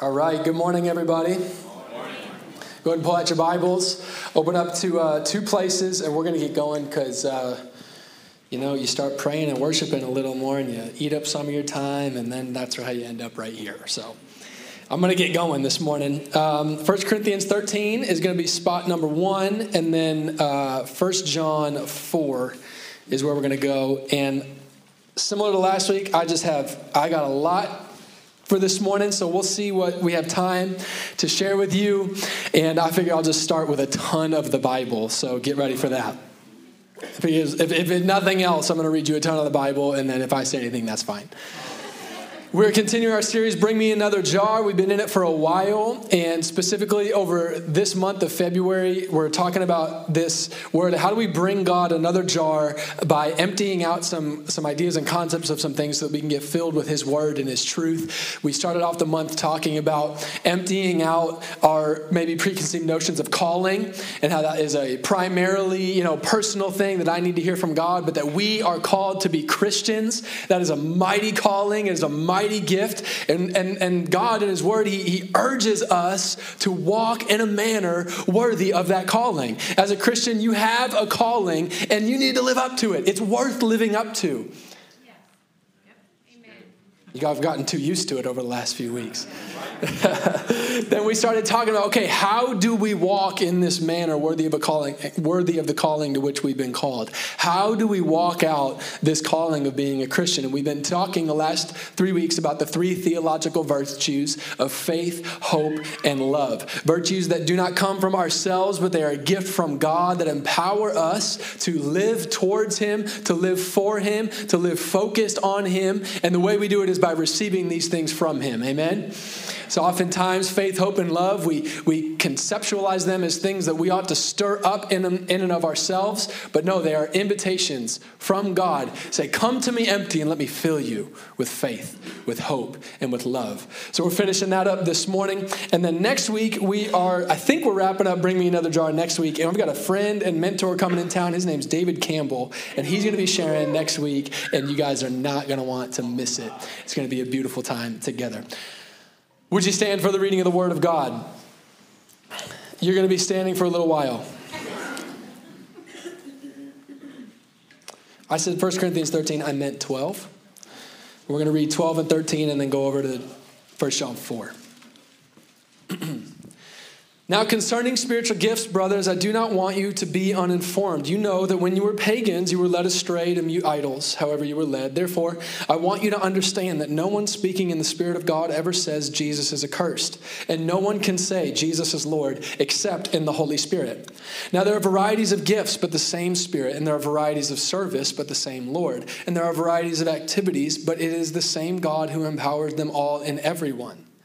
All right, good morning, everybody. Good morning. Go ahead and pull out your Bibles. Open up to uh, two places, and we're going to get going because, uh, you know, you start praying and worshiping a little more, and you eat up some of your time, and then that's how you end up right here. So I'm going to get going this morning. Um, 1 Corinthians 13 is going to be spot number one, and then uh, 1 John 4 is where we're going to go. And similar to last week, I just have, I got a lot for this morning, so we'll see what we have time to share with you. And I figure I'll just start with a ton of the Bible, so get ready for that. Because if, if nothing else, I'm going to read you a ton of the Bible, and then if I say anything, that's fine. We're continuing our series, Bring Me Another Jar. We've been in it for a while, and specifically over this month of February, we're talking about this word how do we bring God another jar by emptying out some, some ideas and concepts of some things so that we can get filled with His word and His truth. We started off the month talking about emptying out our maybe preconceived notions of calling and how that is a primarily you know personal thing that I need to hear from God, but that we are called to be Christians. That is a mighty calling, it is a mighty mighty gift. And, and, and God, in His Word, he, he urges us to walk in a manner worthy of that calling. As a Christian, you have a calling and you need to live up to it. It's worth living up to. Have gotten too used to it over the last few weeks. then we started talking about okay, how do we walk in this manner worthy of a calling, worthy of the calling to which we've been called? How do we walk out this calling of being a Christian? And we've been talking the last three weeks about the three theological virtues of faith, hope, and love. Virtues that do not come from ourselves, but they are a gift from God that empower us to live towards Him, to live for Him, to live focused on Him. And the way we do it is by receiving these things from Him. Amen? So oftentimes, faith, hope, and love, we, we conceptualize them as things that we ought to stir up in, in and of ourselves. But no, they are invitations from God. Say, come to me empty and let me fill you with faith, with hope, and with love. So we're finishing that up this morning. And then next week, we are, I think we're wrapping up Bring Me Another Jar next week. And we've got a friend and mentor coming in town. His name's David Campbell. And he's going to be sharing next week. And you guys are not going to want to miss it. It's going to be a beautiful time together. Would you stand for the reading of the Word of God? You're going to be standing for a little while. I said 1 Corinthians 13, I meant 12. We're going to read 12 and 13 and then go over to 1 John 4. Now, concerning spiritual gifts, brothers, I do not want you to be uninformed. You know that when you were pagans, you were led astray to mute idols, however, you were led. Therefore, I want you to understand that no one speaking in the Spirit of God ever says Jesus is accursed, and no one can say Jesus is Lord except in the Holy Spirit. Now, there are varieties of gifts, but the same Spirit, and there are varieties of service, but the same Lord, and there are varieties of activities, but it is the same God who empowers them all in everyone.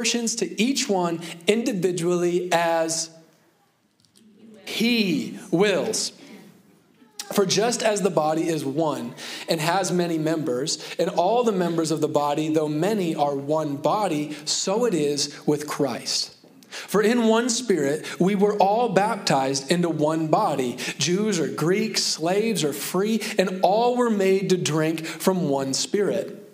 to each one individually as he wills. For just as the body is one and has many members, and all the members of the body, though many, are one body, so it is with Christ. For in one spirit we were all baptized into one body, Jews or Greeks, slaves or free, and all were made to drink from one spirit.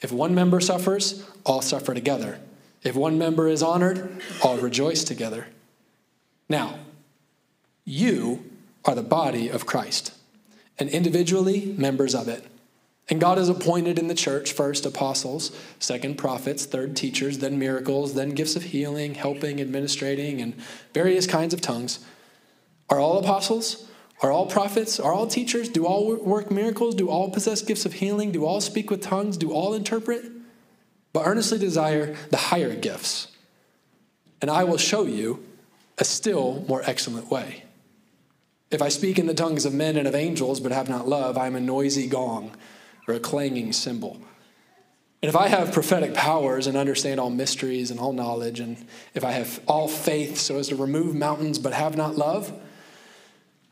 If one member suffers, all suffer together. If one member is honored, all rejoice together. Now, you are the body of Christ, and individually members of it. And God has appointed in the church first apostles, second prophets, third teachers, then miracles, then gifts of healing, helping, administrating, and various kinds of tongues. Are all apostles? Are all prophets? Are all teachers? Do all work miracles? Do all possess gifts of healing? Do all speak with tongues? Do all interpret? But earnestly desire the higher gifts. And I will show you a still more excellent way. If I speak in the tongues of men and of angels, but have not love, I am a noisy gong or a clanging cymbal. And if I have prophetic powers and understand all mysteries and all knowledge, and if I have all faith so as to remove mountains but have not love,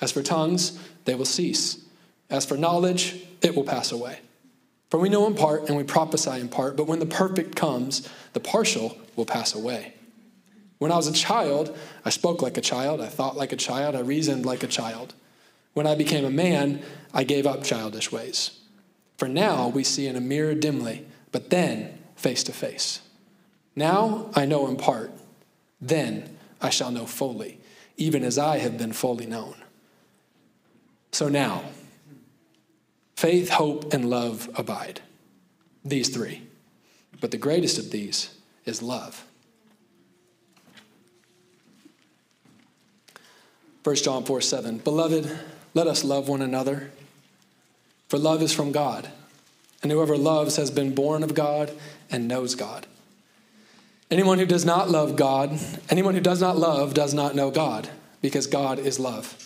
As for tongues, they will cease. As for knowledge, it will pass away. For we know in part and we prophesy in part, but when the perfect comes, the partial will pass away. When I was a child, I spoke like a child, I thought like a child, I reasoned like a child. When I became a man, I gave up childish ways. For now we see in a mirror dimly, but then face to face. Now I know in part, then I shall know fully, even as I have been fully known. So now, faith, hope, and love abide. These three. But the greatest of these is love. 1 John 4 7. Beloved, let us love one another, for love is from God, and whoever loves has been born of God and knows God. Anyone who does not love God, anyone who does not love does not know God, because God is love.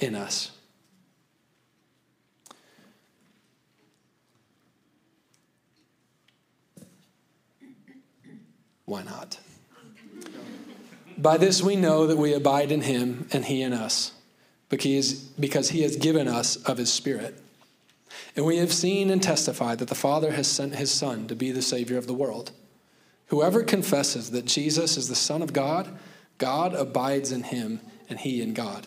in us. Why not? By this we know that we abide in him and he in us, because he has given us of his Spirit. And we have seen and testified that the Father has sent his Son to be the Savior of the world. Whoever confesses that Jesus is the Son of God, God abides in him and he in God.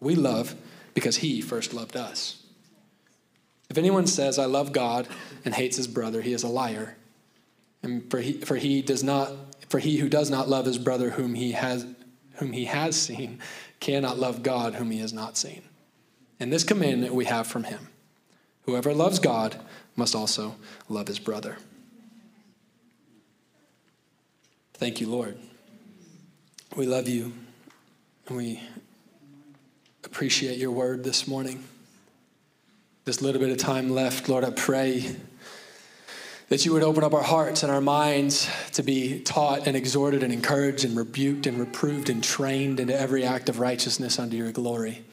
We love because he first loved us. If anyone says, I love God, and hates his brother, he is a liar. And for he, for he does not for he who does not love his brother whom he has whom he has seen cannot love God whom he has not seen. And this commandment we have from him. Whoever loves God must also love his brother. Thank you, Lord. We love you and we appreciate your word this morning. This little bit of time left, Lord, I pray that you would open up our hearts and our minds to be taught and exhorted and encouraged and rebuked and reproved and trained into every act of righteousness unto your glory.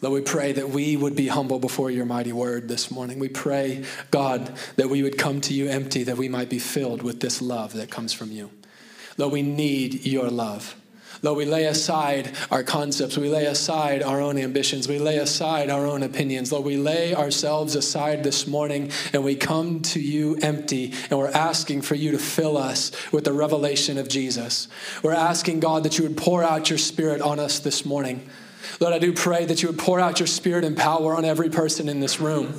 Lord, we pray that we would be humble before your mighty word this morning. We pray, God, that we would come to you empty, that we might be filled with this love that comes from you. Lord, we need your love. Lord, we lay aside our concepts. We lay aside our own ambitions. We lay aside our own opinions. Lord, we lay ourselves aside this morning and we come to you empty and we're asking for you to fill us with the revelation of Jesus. We're asking, God, that you would pour out your spirit on us this morning. Lord, I do pray that you would pour out your spirit and power on every person in this room.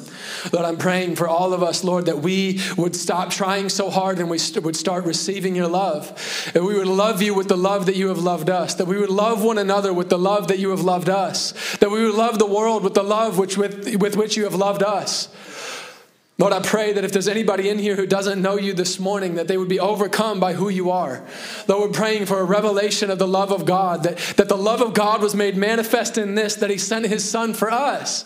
Lord, I'm praying for all of us, Lord, that we would stop trying so hard and we would start receiving your love. And we would love you with the love that you have loved us. That we would love one another with the love that you have loved us. That we would love the world with the love which, with, with which you have loved us. Lord, I pray that if there's anybody in here who doesn't know you this morning, that they would be overcome by who you are. Lord, we're praying for a revelation of the love of God, that, that the love of God was made manifest in this, that He sent His Son for us.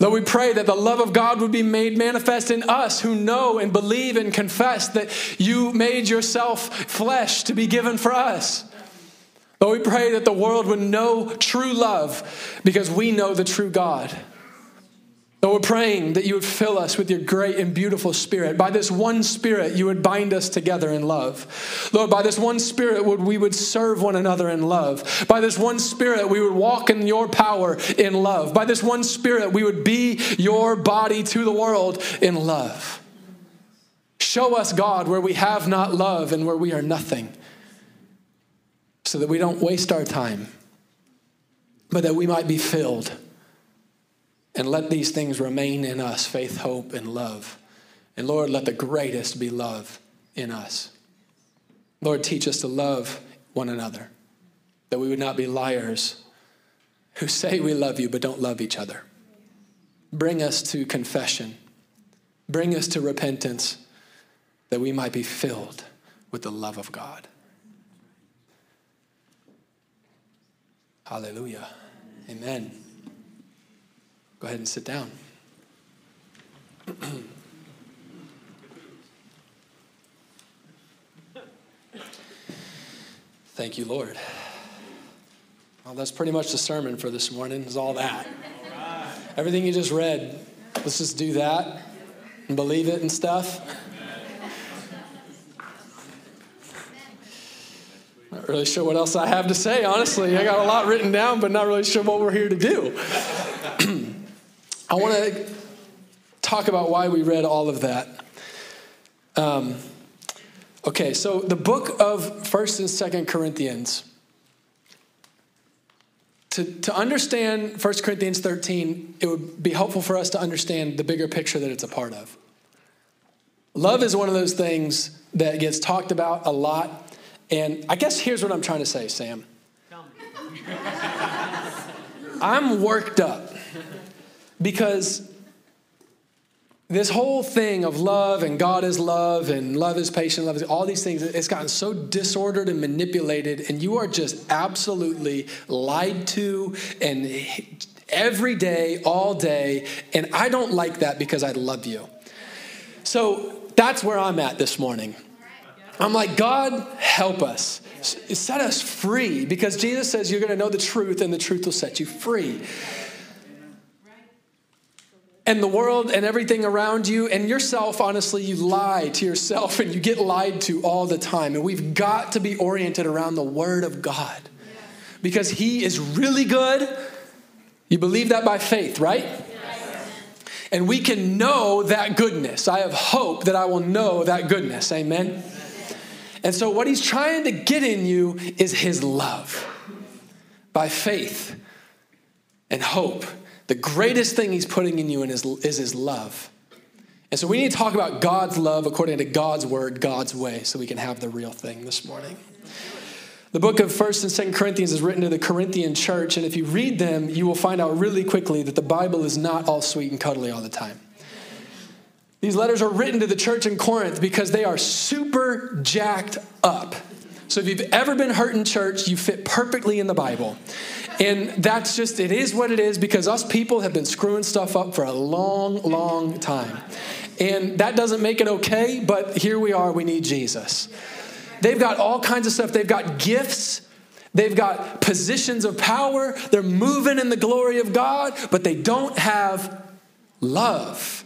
Lord, we pray that the love of God would be made manifest in us who know and believe and confess that you made yourself flesh to be given for us. Lord, we pray that the world would know true love because we know the true God. Lord, we're praying that you would fill us with your great and beautiful spirit. By this one spirit, you would bind us together in love. Lord, by this one spirit, would we would serve one another in love. By this one spirit, we would walk in your power in love. By this one spirit, we would be your body to the world in love. Show us, God, where we have not love and where we are nothing, so that we don't waste our time, but that we might be filled and let these things remain in us faith, hope, and love. And Lord, let the greatest be love in us. Lord, teach us to love one another, that we would not be liars who say we love you but don't love each other. Bring us to confession, bring us to repentance, that we might be filled with the love of God. Hallelujah. Amen. Go ahead and sit down. Thank you, Lord. Well, that's pretty much the sermon for this morning, is all that. Everything you just read, let's just do that and believe it and stuff. Not really sure what else I have to say, honestly. I got a lot written down, but not really sure what we're here to do. I want to talk about why we read all of that. Um, okay, so the book of First and Second Corinthians. To, to understand 1 Corinthians 13, it would be helpful for us to understand the bigger picture that it's a part of. Love is one of those things that gets talked about a lot. And I guess here's what I'm trying to say, Sam. I'm worked up because this whole thing of love and God is love and love is patient, love is all these things, it's gotten so disordered and manipulated, and you are just absolutely lied to and every day, all day. And I don't like that because I love you. So that's where I'm at this morning. I'm like, God, help us. Set us free because Jesus says you're going to know the truth and the truth will set you free and the world and everything around you and yourself, honestly, you lie to yourself and you get lied to all the time. And we've got to be oriented around the Word of God because He is really good. You believe that by faith, right? And we can know that goodness. I have hope that I will know that goodness. Amen. And so, what He's trying to get in you is His love by faith and hope the greatest thing he's putting in you is, is his love. And so we need to talk about God's love according to God's word, God's way, so we can have the real thing this morning. The book of 1st and 2nd Corinthians is written to the Corinthian church, and if you read them, you will find out really quickly that the Bible is not all sweet and cuddly all the time. These letters are written to the church in Corinth because they are super jacked up. So if you've ever been hurt in church, you fit perfectly in the Bible. And that's just, it is what it is because us people have been screwing stuff up for a long, long time. And that doesn't make it okay, but here we are, we need Jesus. They've got all kinds of stuff. They've got gifts, they've got positions of power, they're moving in the glory of God, but they don't have love.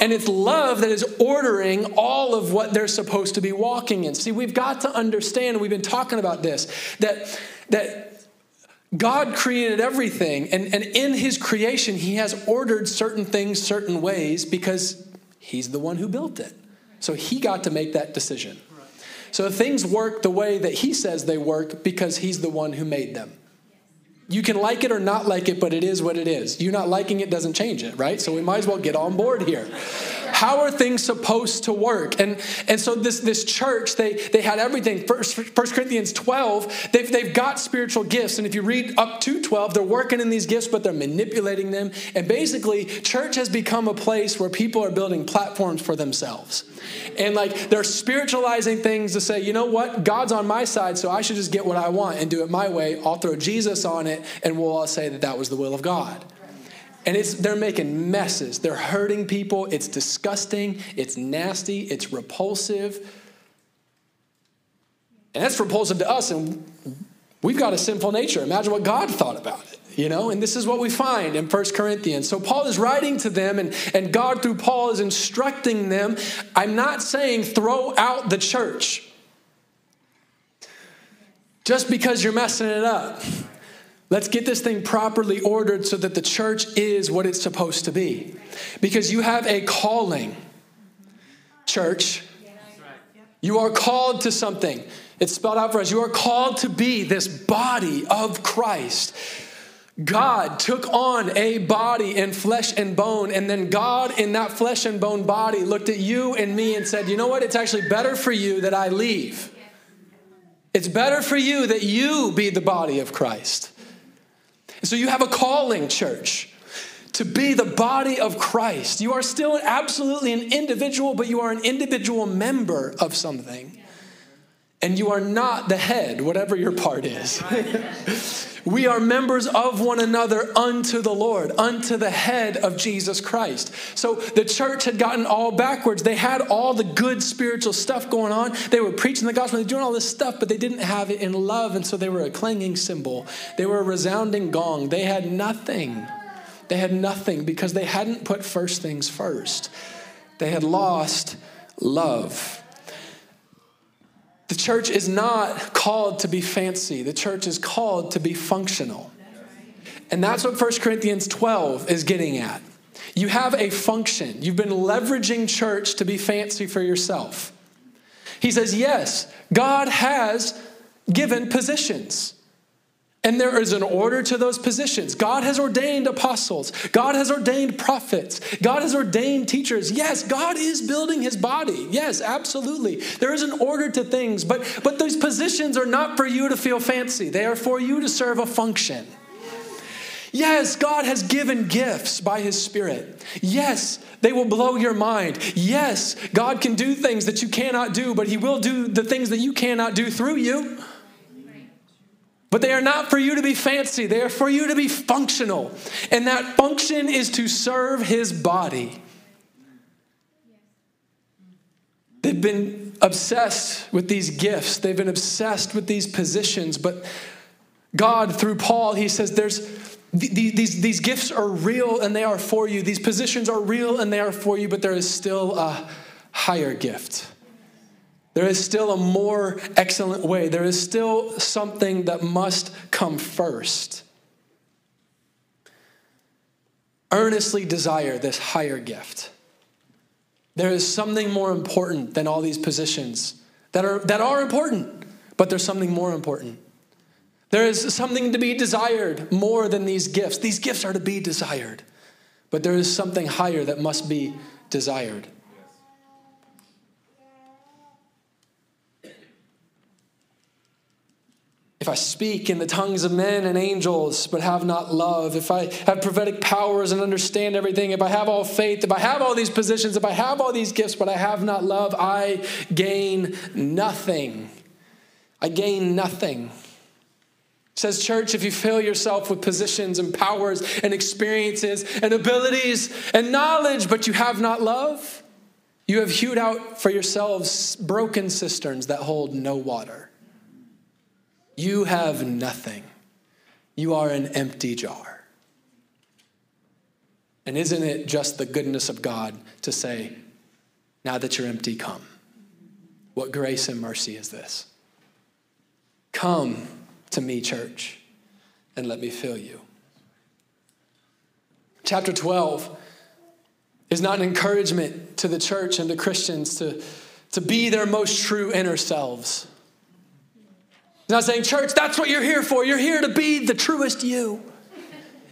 And it's love that is ordering all of what they're supposed to be walking in. See, we've got to understand, we've been talking about this, that, that God created everything, and, and in his creation, he has ordered certain things certain ways because he's the one who built it. So he got to make that decision. So things work the way that he says they work because he's the one who made them. You can like it or not like it, but it is what it is. You not liking it doesn't change it, right? So we might as well get on board here. How are things supposed to work? And, and so this, this church, they, they had everything. First, First Corinthians 12, they've, they've got spiritual gifts. And if you read up to 12, they're working in these gifts, but they're manipulating them. And basically, church has become a place where people are building platforms for themselves. And like they're spiritualizing things to say, you know what? God's on my side, so I should just get what I want and do it my way. I'll throw Jesus on it, and we'll all say that that was the will of God. And it's, they're making messes. They're hurting people. It's disgusting. It's nasty. It's repulsive. And that's repulsive to us. And we've got a sinful nature. Imagine what God thought about it you know and this is what we find in First corinthians so paul is writing to them and, and god through paul is instructing them i'm not saying throw out the church just because you're messing it up let's get this thing properly ordered so that the church is what it's supposed to be because you have a calling church you are called to something it's spelled out for us you are called to be this body of christ God took on a body in flesh and bone, and then God, in that flesh and bone body, looked at you and me and said, You know what? It's actually better for you that I leave. It's better for you that you be the body of Christ. So you have a calling, church, to be the body of Christ. You are still absolutely an individual, but you are an individual member of something. And you are not the head, whatever your part is. We are members of one another unto the Lord, unto the head of Jesus Christ. So the church had gotten all backwards. They had all the good spiritual stuff going on. They were preaching the gospel, they were doing all this stuff, but they didn't have it in love. And so they were a clanging cymbal, they were a resounding gong. They had nothing. They had nothing because they hadn't put first things first. They had lost love. The church is not called to be fancy, the church is called to be functional. And that's what 1 Corinthians 12 is getting at. You have a function. You've been leveraging church to be fancy for yourself. He says, Yes, God has given positions. And there is an order to those positions. God has ordained apostles. God has ordained prophets. God has ordained teachers. Yes, God is building his body. Yes, absolutely. There is an order to things, but, but those positions are not for you to feel fancy, they are for you to serve a function. Yes, God has given gifts by His Spirit. Yes, they will blow your mind. Yes, God can do things that you cannot do, but He will do the things that you cannot do through you. But they are not for you to be fancy, they are for you to be functional. And that function is to serve his body. They've been obsessed with these gifts, they've been obsessed with these positions. But God, through Paul, he says, There's these, these gifts are real and they are for you. These positions are real and they are for you, but there is still a higher gift. There is still a more excellent way. There is still something that must come first. Earnestly desire this higher gift. There is something more important than all these positions that are, that are important, but there's something more important. There is something to be desired more than these gifts. These gifts are to be desired, but there is something higher that must be desired. If I speak in the tongues of men and angels, but have not love, if I have prophetic powers and understand everything, if I have all faith, if I have all these positions, if I have all these gifts, but I have not love, I gain nothing. I gain nothing. It says, church, if you fill yourself with positions and powers and experiences and abilities and knowledge, but you have not love, You have hewed out for yourselves broken cisterns that hold no water. You have nothing. You are an empty jar. And isn't it just the goodness of God to say, now that you're empty, come? What grace and mercy is this? Come to me, church, and let me fill you. Chapter 12 is not an encouragement to the church and to Christians to, to be their most true inner selves. Not saying, Church, that's what you're here for. You're here to be the truest you.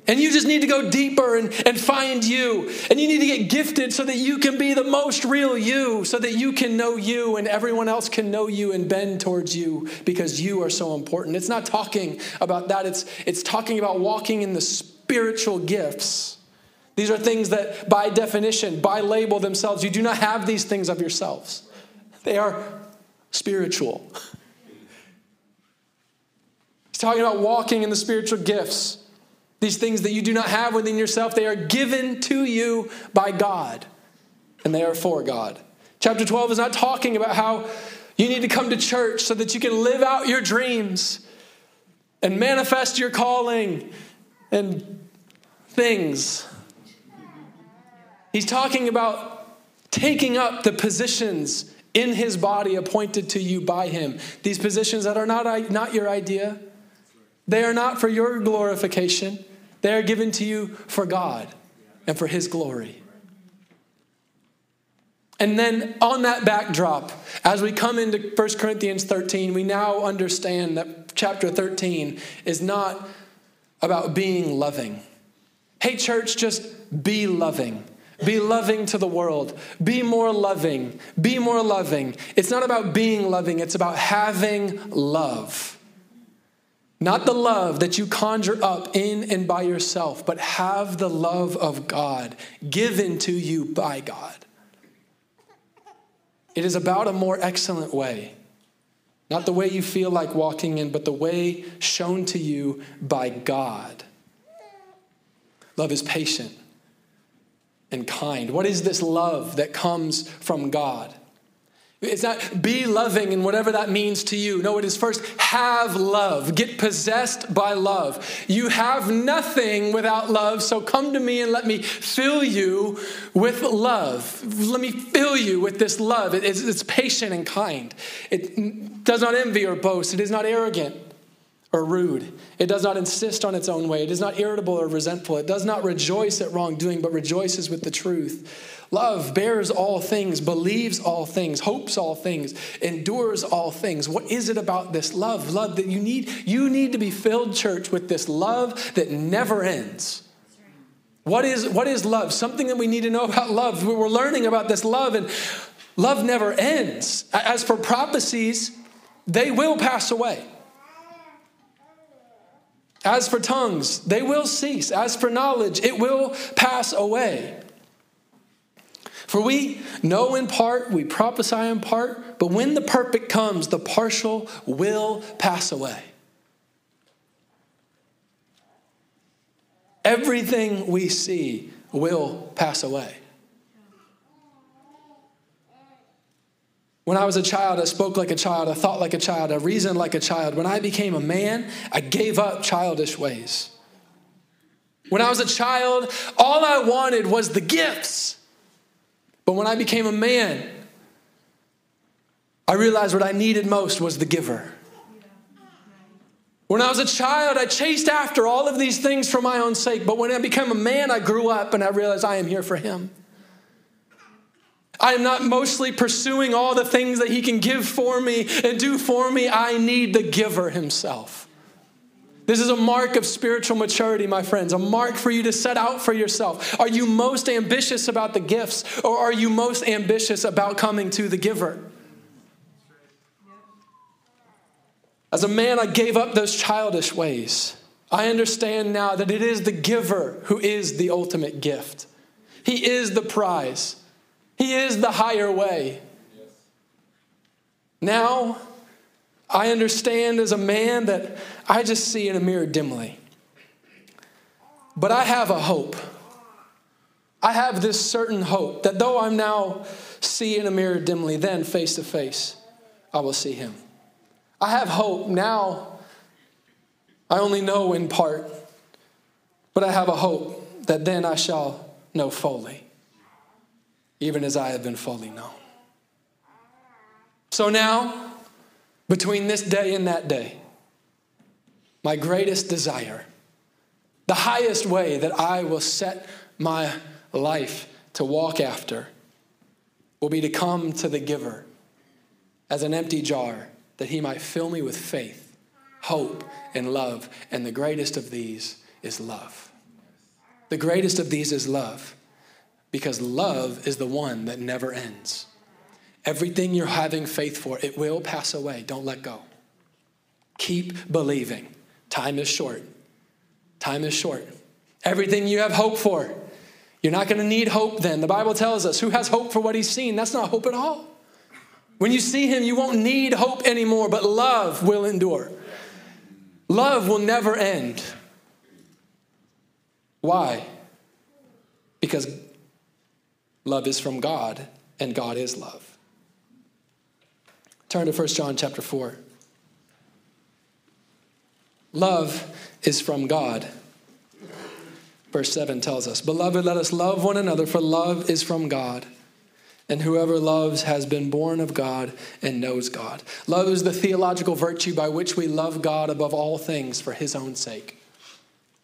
And you just need to go deeper and, and find you. And you need to get gifted so that you can be the most real you, so that you can know you and everyone else can know you and bend towards you because you are so important. It's not talking about that, it's, it's talking about walking in the spiritual gifts. These are things that, by definition, by label themselves, you do not have these things of yourselves. They are spiritual. He's talking about walking in the spiritual gifts. These things that you do not have within yourself, they are given to you by God, and they are for God. Chapter 12 is not talking about how you need to come to church so that you can live out your dreams and manifest your calling and things. He's talking about taking up the positions in his body appointed to you by him. These positions that are not, not your idea, they are not for your glorification, they are given to you for God and for his glory. And then on that backdrop, as we come into 1 Corinthians 13, we now understand that chapter 13 is not about being loving. Hey, church, just be loving. Be loving to the world. Be more loving. Be more loving. It's not about being loving, it's about having love. Not the love that you conjure up in and by yourself, but have the love of God given to you by God. It is about a more excellent way. Not the way you feel like walking in, but the way shown to you by God. Love is patient and kind. What is this love that comes from God? It's not be loving and whatever that means to you. No, it is first have love. Get possessed by love. You have nothing without love, so come to me and let me fill you with love. Let me fill you with this love. It's, it's patient and kind. It does not envy or boast. It is not arrogant or rude. It does not insist on its own way. It is not irritable or resentful. It does not rejoice at wrongdoing, but rejoices with the truth. Love bears all things, believes all things, hopes all things, endures all things. What is it about this love? Love that you need you need to be filled church with this love that never ends. What is what is love? Something that we need to know about love. We're learning about this love and love never ends. As for prophecies, they will pass away. As for tongues, they will cease. As for knowledge, it will pass away. For we know in part, we prophesy in part, but when the perfect comes, the partial will pass away. Everything we see will pass away. When I was a child, I spoke like a child, I thought like a child, I reasoned like a child. When I became a man, I gave up childish ways. When I was a child, all I wanted was the gifts. But when I became a man, I realized what I needed most was the giver. When I was a child, I chased after all of these things for my own sake. But when I became a man, I grew up and I realized I am here for him. I am not mostly pursuing all the things that He can give for me and do for me. I need the giver Himself. This is a mark of spiritual maturity, my friends, a mark for you to set out for yourself. Are you most ambitious about the gifts or are you most ambitious about coming to the giver? As a man, I gave up those childish ways. I understand now that it is the giver who is the ultimate gift, He is the prize. He is the higher way. Now, I understand as a man that I just see in a mirror dimly. But I have a hope. I have this certain hope that though I'm now see in a mirror dimly, then face to face, I will see him. I have hope now. I only know in part, but I have a hope that then I shall know fully, even as I have been fully known. So now, between this day and that day, my greatest desire, the highest way that I will set my life to walk after, will be to come to the giver as an empty jar that he might fill me with faith, hope, and love. And the greatest of these is love. The greatest of these is love because love is the one that never ends. Everything you're having faith for, it will pass away. Don't let go. Keep believing. Time is short. Time is short. Everything you have hope for, you're not going to need hope then. The Bible tells us who has hope for what he's seen? That's not hope at all. When you see him, you won't need hope anymore, but love will endure. Love will never end. Why? Because love is from God and God is love. Turn to 1 John chapter 4. Love is from God. Verse 7 tells us, Beloved, let us love one another, for love is from God. And whoever loves has been born of God and knows God. Love is the theological virtue by which we love God above all things for his own sake.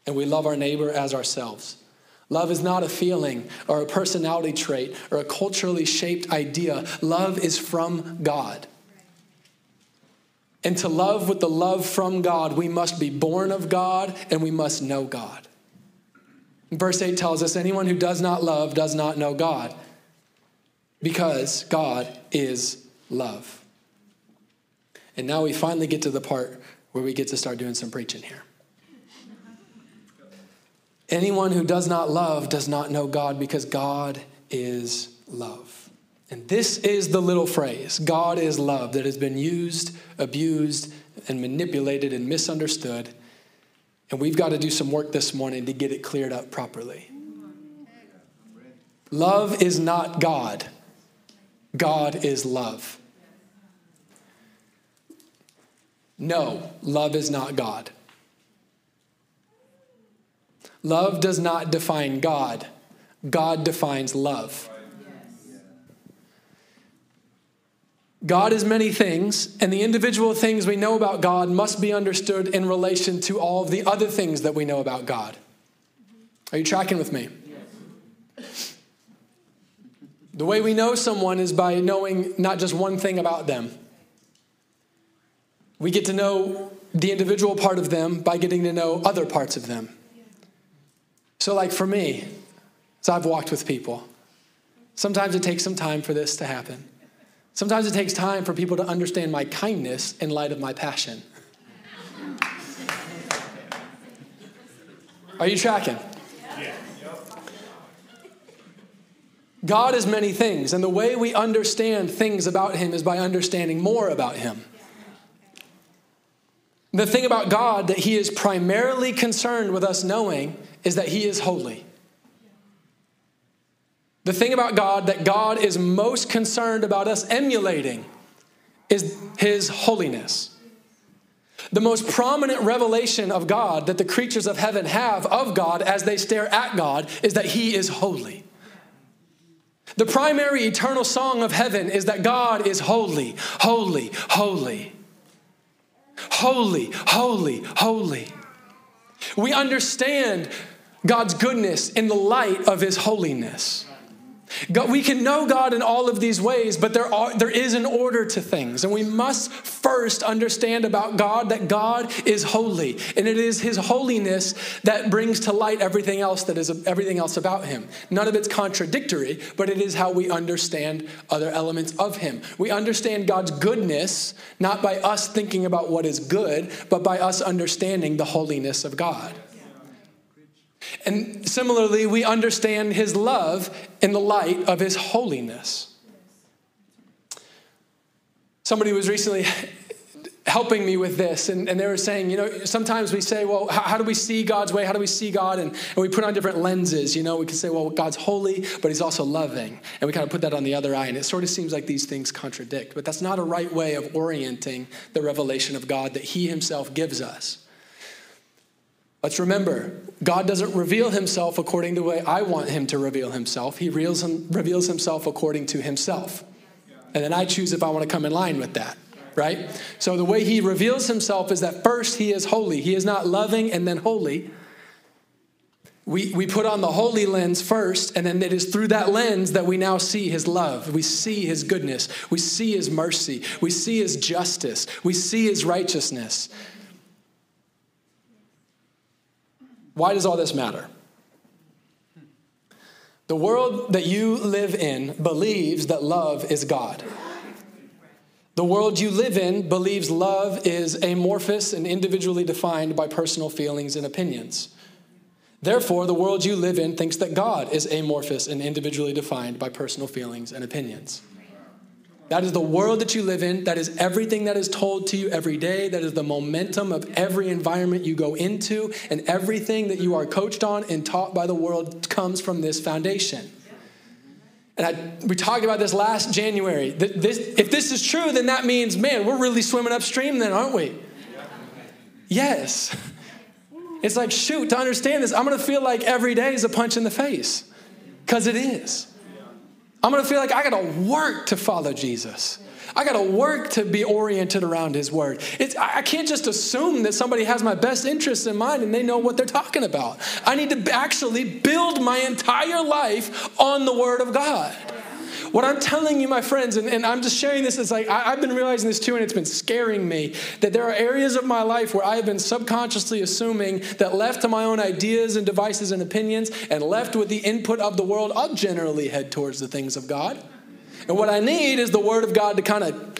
And we love our neighbor as ourselves. Love is not a feeling or a personality trait or a culturally shaped idea. Love is from God. And to love with the love from God, we must be born of God and we must know God. Verse 8 tells us anyone who does not love does not know God because God is love. And now we finally get to the part where we get to start doing some preaching here. Anyone who does not love does not know God because God is love. And this is the little phrase God is love that has been used, abused, and manipulated and misunderstood. And we've got to do some work this morning to get it cleared up properly. Love is not God, God is love. No, love is not God. Love does not define God, God defines love. God is many things, and the individual things we know about God must be understood in relation to all of the other things that we know about God. Are you tracking with me? The way we know someone is by knowing not just one thing about them. We get to know the individual part of them by getting to know other parts of them. So, like for me, so I've walked with people. Sometimes it takes some time for this to happen. Sometimes it takes time for people to understand my kindness in light of my passion. Are you tracking? God is many things, and the way we understand things about Him is by understanding more about Him. The thing about God that He is primarily concerned with us knowing is that He is holy. The thing about God that God is most concerned about us emulating is his holiness. The most prominent revelation of God that the creatures of heaven have of God as they stare at God is that he is holy. The primary eternal song of heaven is that God is holy, holy, holy. Holy, holy, holy. We understand God's goodness in the light of his holiness. God, we can know God in all of these ways, but there, are, there is an order to things. And we must first understand about God that God is holy. And it is his holiness that brings to light everything else that is everything else about him. None of it's contradictory, but it is how we understand other elements of him. We understand God's goodness not by us thinking about what is good, but by us understanding the holiness of God. And similarly, we understand his love in the light of his holiness. Somebody was recently helping me with this. And, and they were saying, you know, sometimes we say, well, how, how, do we see God's way? How do we see God? And, and we put on different lenses. You know, we can say, well, God's holy, but he's also loving. And we kind of put that on the other eye. And it sort of seems like these things contradict. But that's not a right way of orienting the revelation of God that he himself gives us. Let's remember, God doesn't reveal himself according to the way I want him to reveal himself. He reveals, reveals himself according to himself. And then I choose if I want to come in line with that right? So the way he reveals himself is that first he is holy. He is not loving and then holy. We, we put on the holy lens first, and then it is through that lens that we now see his love. We see his goodness. We see his mercy. We see his justice. We see his righteousness. Why does all this matter? The world that you live in believes that love is God. The world you live in believes love is amorphous and individually defined by personal feelings and opinions. Therefore, the world you live in thinks that God is amorphous and individually defined by personal feelings and opinions. That is the world that you live in. That is everything that is told to you every day. That is the momentum of every environment you go into, and everything that you are coached on and taught by the world comes from this foundation. And I, we talked about this last January. This, if this is true, then that means, man, we're really swimming upstream, then, aren't we? Yes. It's like, shoot, to understand this, I'm going to feel like every day is a punch in the face because it is. I'm going to feel like I got to work to follow Jesus. I got to work to be oriented around His Word. It's, I can't just assume that somebody has my best interests in mind and they know what they're talking about. I need to actually build my entire life on the Word of God. What I'm telling you, my friends, and, and I'm just sharing this, is like I, have been realizing this too, and it's been scaring me that there are areas of my life where I have been subconsciously assuming that left to my own ideas and devices and opinions, and left with the input of the world, I'll generally head towards the things of God. And what I need is the Word of God to kind of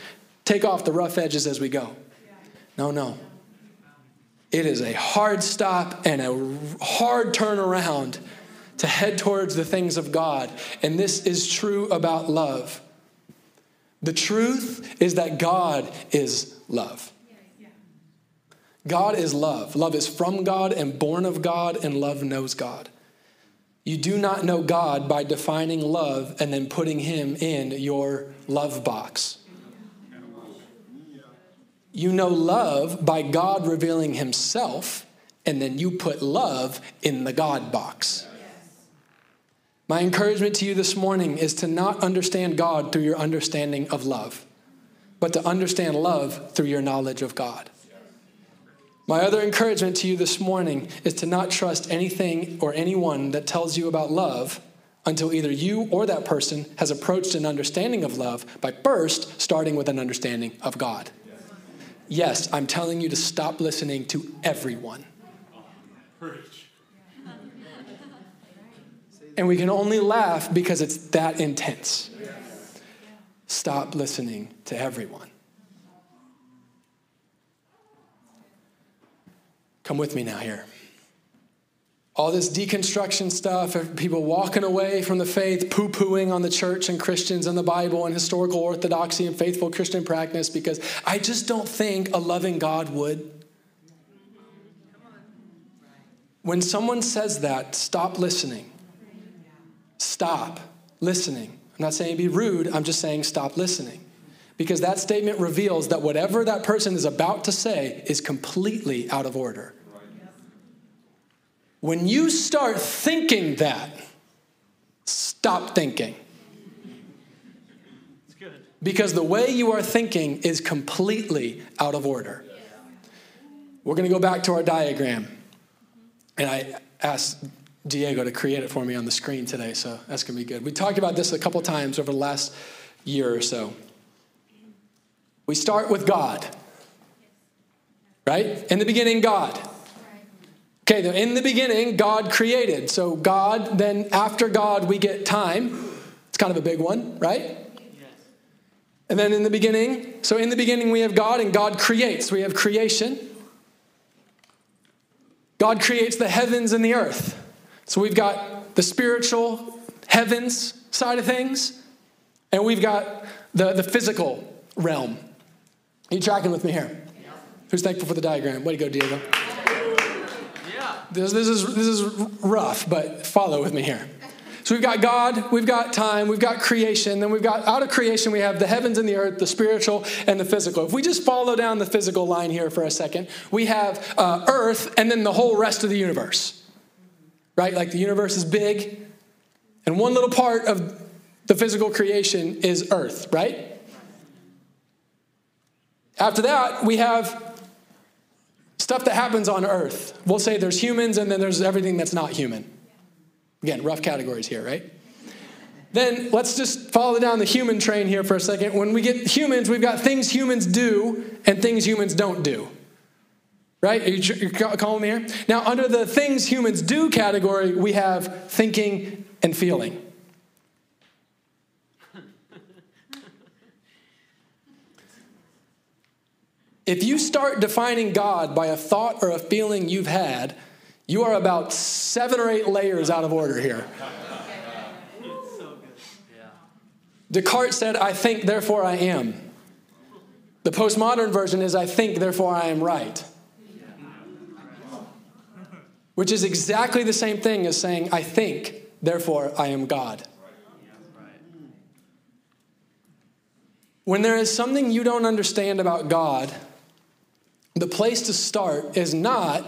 take off the rough edges as we go. No, no. It is a hard stop and a hard turnaround to head towards the things of God. And this is true about love. The truth is that God is love. God is love. Love is from God and born of God, and love knows God. You do not know God by defining love and then putting Him in your love box. You know love by God revealing Himself, and then you put love in the God box. My encouragement to you this morning is to not understand God through your understanding of love, but to understand love through your knowledge of God. My other encouragement to you this morning is to not trust anything or anyone that tells you about love until either you or that person has approached an understanding of love by first starting with an understanding of God. Yes, I'm telling you to stop listening to everyone. And we can only laugh because it's that intense. Stop listening to everyone. Come with me now here. All this deconstruction stuff, people walking away from the faith, poo pooing on the church and Christians and the Bible and historical orthodoxy and faithful Christian practice because I just don't think a loving God would. When someone says that, stop listening. Stop listening. I'm not saying be rude, I'm just saying stop listening because that statement reveals that whatever that person is about to say is completely out of order. When you start thinking that, stop thinking. Because the way you are thinking is completely out of order. We're going to go back to our diagram. And I asked Diego to create it for me on the screen today, so that's going to be good. We talked about this a couple times over the last year or so. We start with God, right? In the beginning, God. Okay, in the beginning, God created. So, God, then after God, we get time. It's kind of a big one, right? And then in the beginning, so in the beginning, we have God, and God creates. We have creation. God creates the heavens and the earth. So we've got the spiritual heavens side of things, and we've got the, the physical realm. Are you tracking with me here? Who's thankful for the diagram? Way to go, Diego. Yeah. This, this, is, this is rough, but follow with me here. So we've got God, we've got time, we've got creation, then we've got out of creation, we have the heavens and the earth, the spiritual and the physical. If we just follow down the physical line here for a second, we have uh, earth and then the whole rest of the universe. Right? Like the universe is big, and one little part of the physical creation is earth, right? After that, we have stuff that happens on earth. We'll say there's humans and then there's everything that's not human. Again, rough categories here, right? Then let's just follow down the human train here for a second. When we get humans, we've got things humans do and things humans don't do. Right? You, you're calling me here? Now, under the things humans do category, we have thinking and feeling. If you start defining God by a thought or a feeling you've had, you are about seven or eight layers out of order here. Descartes said, I think, therefore I am. The postmodern version is, I think, therefore I am right. Which is exactly the same thing as saying, I think, therefore I am God. When there is something you don't understand about God, the place to start is not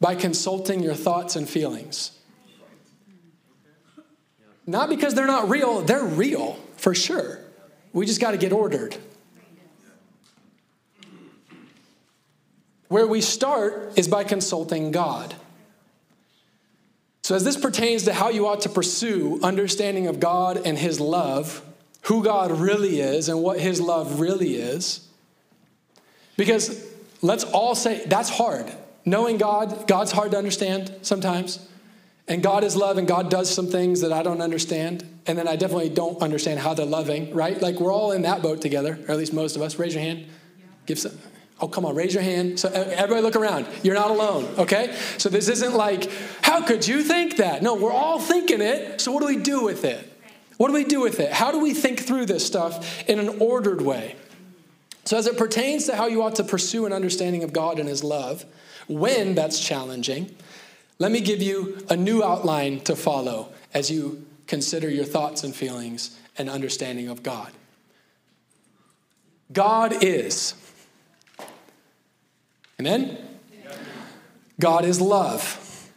by consulting your thoughts and feelings. Not because they're not real, they're real for sure. We just got to get ordered. Where we start is by consulting God. So, as this pertains to how you ought to pursue understanding of God and His love, who God really is and what His love really is, because let's all say that's hard. Knowing God, God's hard to understand sometimes. And God is love, and God does some things that I don't understand. And then I definitely don't understand how they're loving, right? Like we're all in that boat together, or at least most of us. Raise your hand. Give some. Oh, come on, raise your hand. So everybody look around. You're not alone, okay? So this isn't like, how could you think that? No, we're all thinking it. So what do we do with it? What do we do with it? How do we think through this stuff in an ordered way? So, as it pertains to how you ought to pursue an understanding of God and His love, when that's challenging, let me give you a new outline to follow as you consider your thoughts and feelings and understanding of God. God is. Amen? God is love.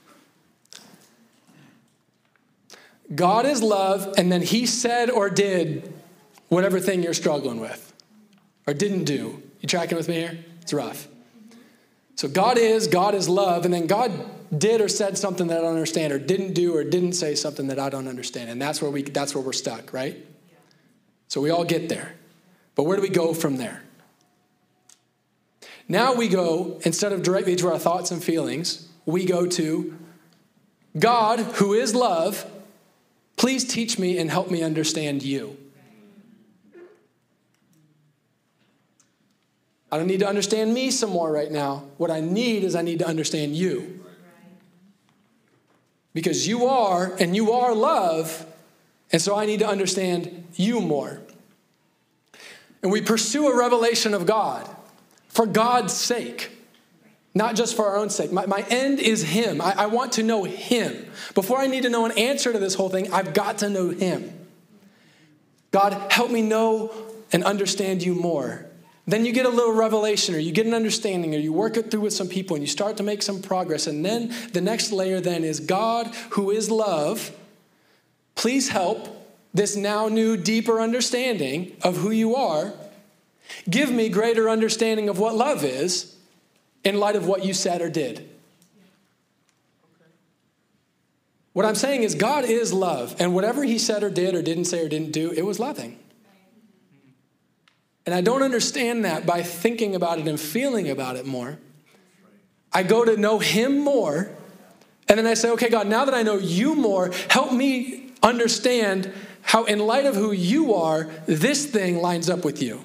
God is love, and then He said or did whatever thing you're struggling with or didn't do. You tracking with me here? It's rough. So God is, God is love, and then God did or said something that I don't understand, or didn't do or didn't say something that I don't understand. And that's where we that's where we're stuck, right? So we all get there. But where do we go from there? Now we go, instead of directly to our thoughts and feelings, we go to God, who is love, please teach me and help me understand you. I don't need to understand me some more right now. What I need is I need to understand you. Because you are, and you are love, and so I need to understand you more. And we pursue a revelation of God for God's sake, not just for our own sake. My, my end is Him. I, I want to know Him. Before I need to know an answer to this whole thing, I've got to know Him. God, help me know and understand you more. Then you get a little revelation or you get an understanding or you work it through with some people and you start to make some progress. And then the next layer then is God, who is love, please help this now new, deeper understanding of who you are. Give me greater understanding of what love is in light of what you said or did. What I'm saying is, God is love, and whatever He said or did or didn't say or didn't do, it was loving. And I don't understand that by thinking about it and feeling about it more. I go to know Him more, and then I say, okay, God, now that I know you more, help me understand how, in light of who you are, this thing lines up with you.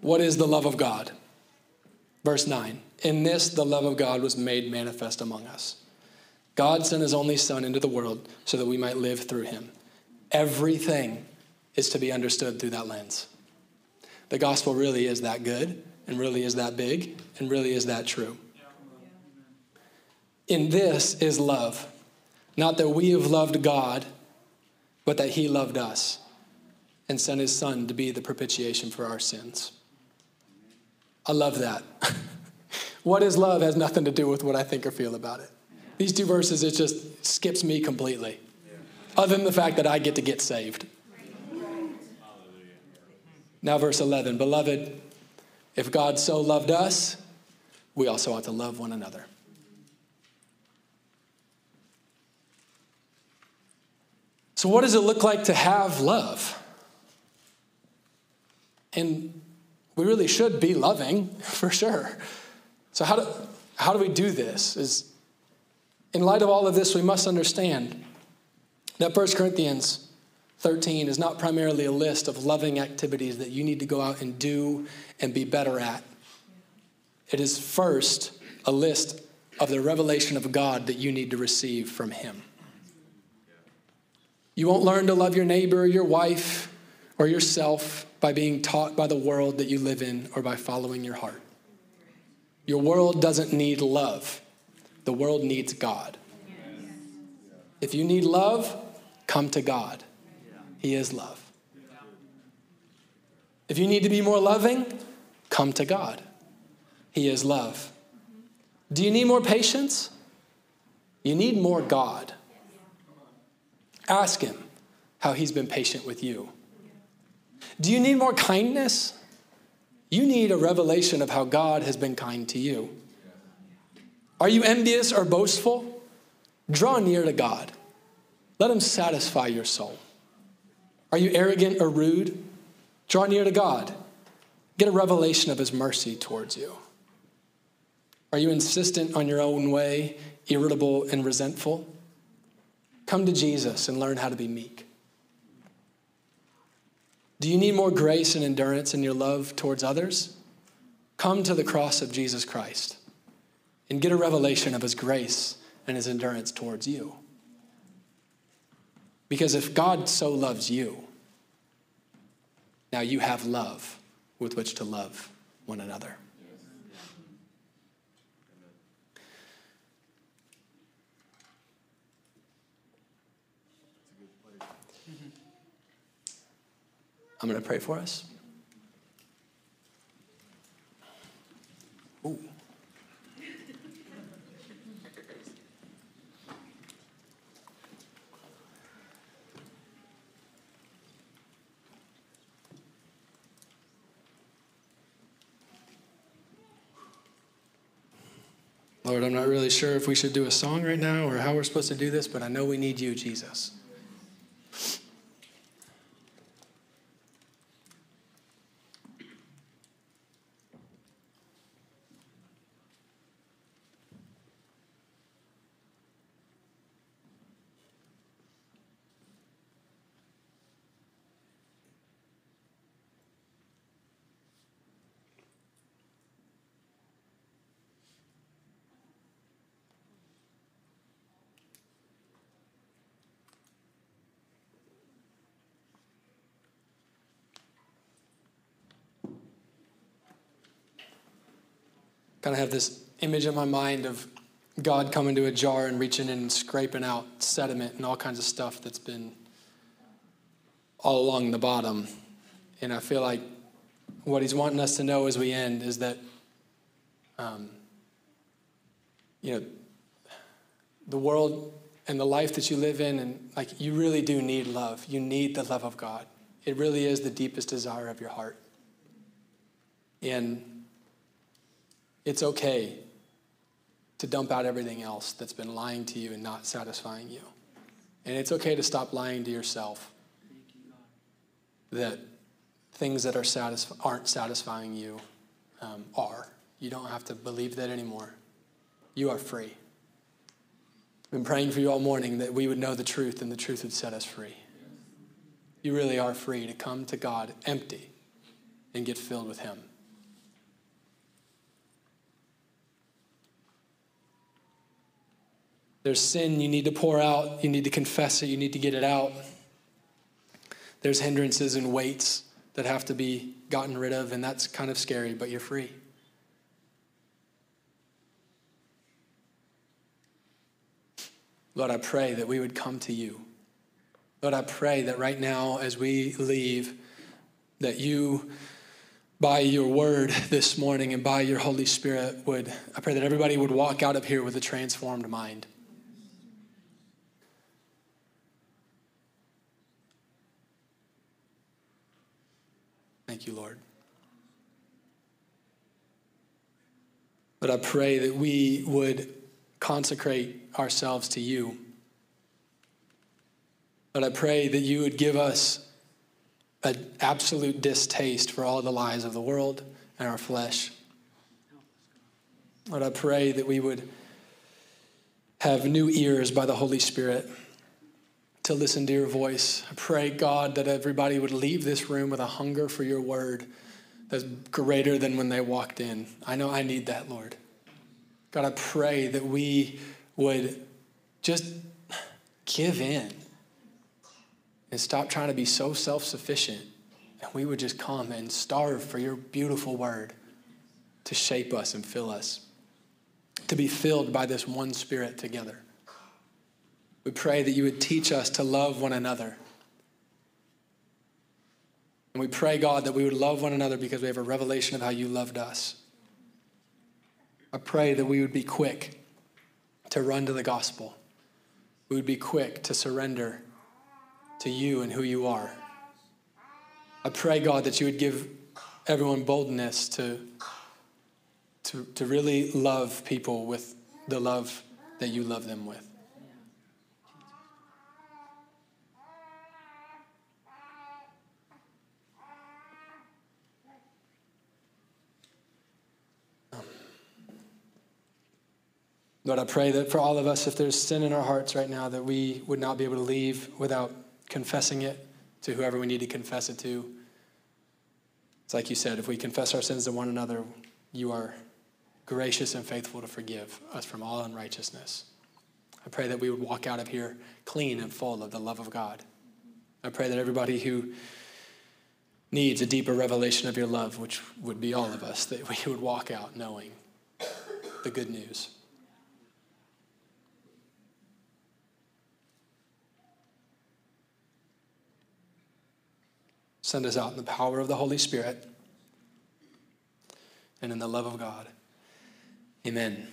What is the love of God? Verse 9 In this, the love of God was made manifest among us. God sent his only Son into the world so that we might live through him. Everything is to be understood through that lens. The gospel really is that good, and really is that big, and really is that true. In this is love. Not that we have loved God, but that he loved us and sent his son to be the propitiation for our sins. I love that. what is love has nothing to do with what I think or feel about it. These two verses, it just skips me completely, other than the fact that I get to get saved. Now, verse 11 Beloved, if God so loved us, we also ought to love one another. So, what does it look like to have love? And we really should be loving, for sure. So, how do, how do we do this? Is in light of all of this, we must understand that 1 Corinthians 13 is not primarily a list of loving activities that you need to go out and do and be better at. It is first a list of the revelation of God that you need to receive from Him. You won't learn to love your neighbor, your wife, or yourself by being taught by the world that you live in or by following your heart. Your world doesn't need love, the world needs God. If you need love, come to God. He is love. If you need to be more loving, come to God. He is love. Do you need more patience? You need more God. Ask Him how He's been patient with you. Do you need more kindness? You need a revelation of how God has been kind to you. Are you envious or boastful? Draw near to God. Let Him satisfy your soul. Are you arrogant or rude? Draw near to God. Get a revelation of His mercy towards you. Are you insistent on your own way, irritable and resentful? Come to Jesus and learn how to be meek. Do you need more grace and endurance in your love towards others? Come to the cross of Jesus Christ and get a revelation of his grace and his endurance towards you. Because if God so loves you, now you have love with which to love one another. I'm going to pray for us. Ooh. Lord, I'm not really sure if we should do a song right now or how we're supposed to do this, but I know we need you, Jesus. Kind of have this image in my mind of God coming to a jar and reaching in and scraping out sediment and all kinds of stuff that's been all along the bottom. And I feel like what he's wanting us to know as we end is that, um, you know, the world and the life that you live in, and like you really do need love. You need the love of God. It really is the deepest desire of your heart. And it's okay to dump out everything else that's been lying to you and not satisfying you. And it's okay to stop lying to yourself that things that are satisf- aren't satisfying you um, are. You don't have to believe that anymore. You are free. I've been praying for you all morning that we would know the truth and the truth would set us free. You really are free to come to God empty and get filled with Him. There's sin you need to pour out, you need to confess it, you need to get it out. There's hindrances and weights that have to be gotten rid of, and that's kind of scary, but you're free. Lord, I pray that we would come to you. Lord, I pray that right now, as we leave, that you, by your word this morning and by your Holy Spirit, would, I pray that everybody would walk out of here with a transformed mind. Thank you, Lord. But I pray that we would consecrate ourselves to you. But I pray that you would give us an absolute distaste for all the lies of the world and our flesh. Lord, I pray that we would have new ears by the Holy Spirit to listen to your voice. I pray, God, that everybody would leave this room with a hunger for your word that's greater than when they walked in. I know I need that, Lord. God, I pray that we would just give in and stop trying to be so self sufficient. And we would just come and starve for your beautiful word to shape us and fill us, to be filled by this one spirit together. We pray that you would teach us to love one another. And we pray, God, that we would love one another because we have a revelation of how you loved us. I pray that we would be quick to run to the gospel. We would be quick to surrender to you and who you are. I pray, God, that you would give everyone boldness to, to, to really love people with the love that you love them with. Lord, I pray that for all of us, if there's sin in our hearts right now, that we would not be able to leave without confessing it to whoever we need to confess it to. It's like you said, if we confess our sins to one another, you are gracious and faithful to forgive us from all unrighteousness. I pray that we would walk out of here clean and full of the love of God. I pray that everybody who needs a deeper revelation of your love, which would be all of us, that we would walk out knowing the good news. Send us out in the power of the Holy Spirit and in the love of God. Amen.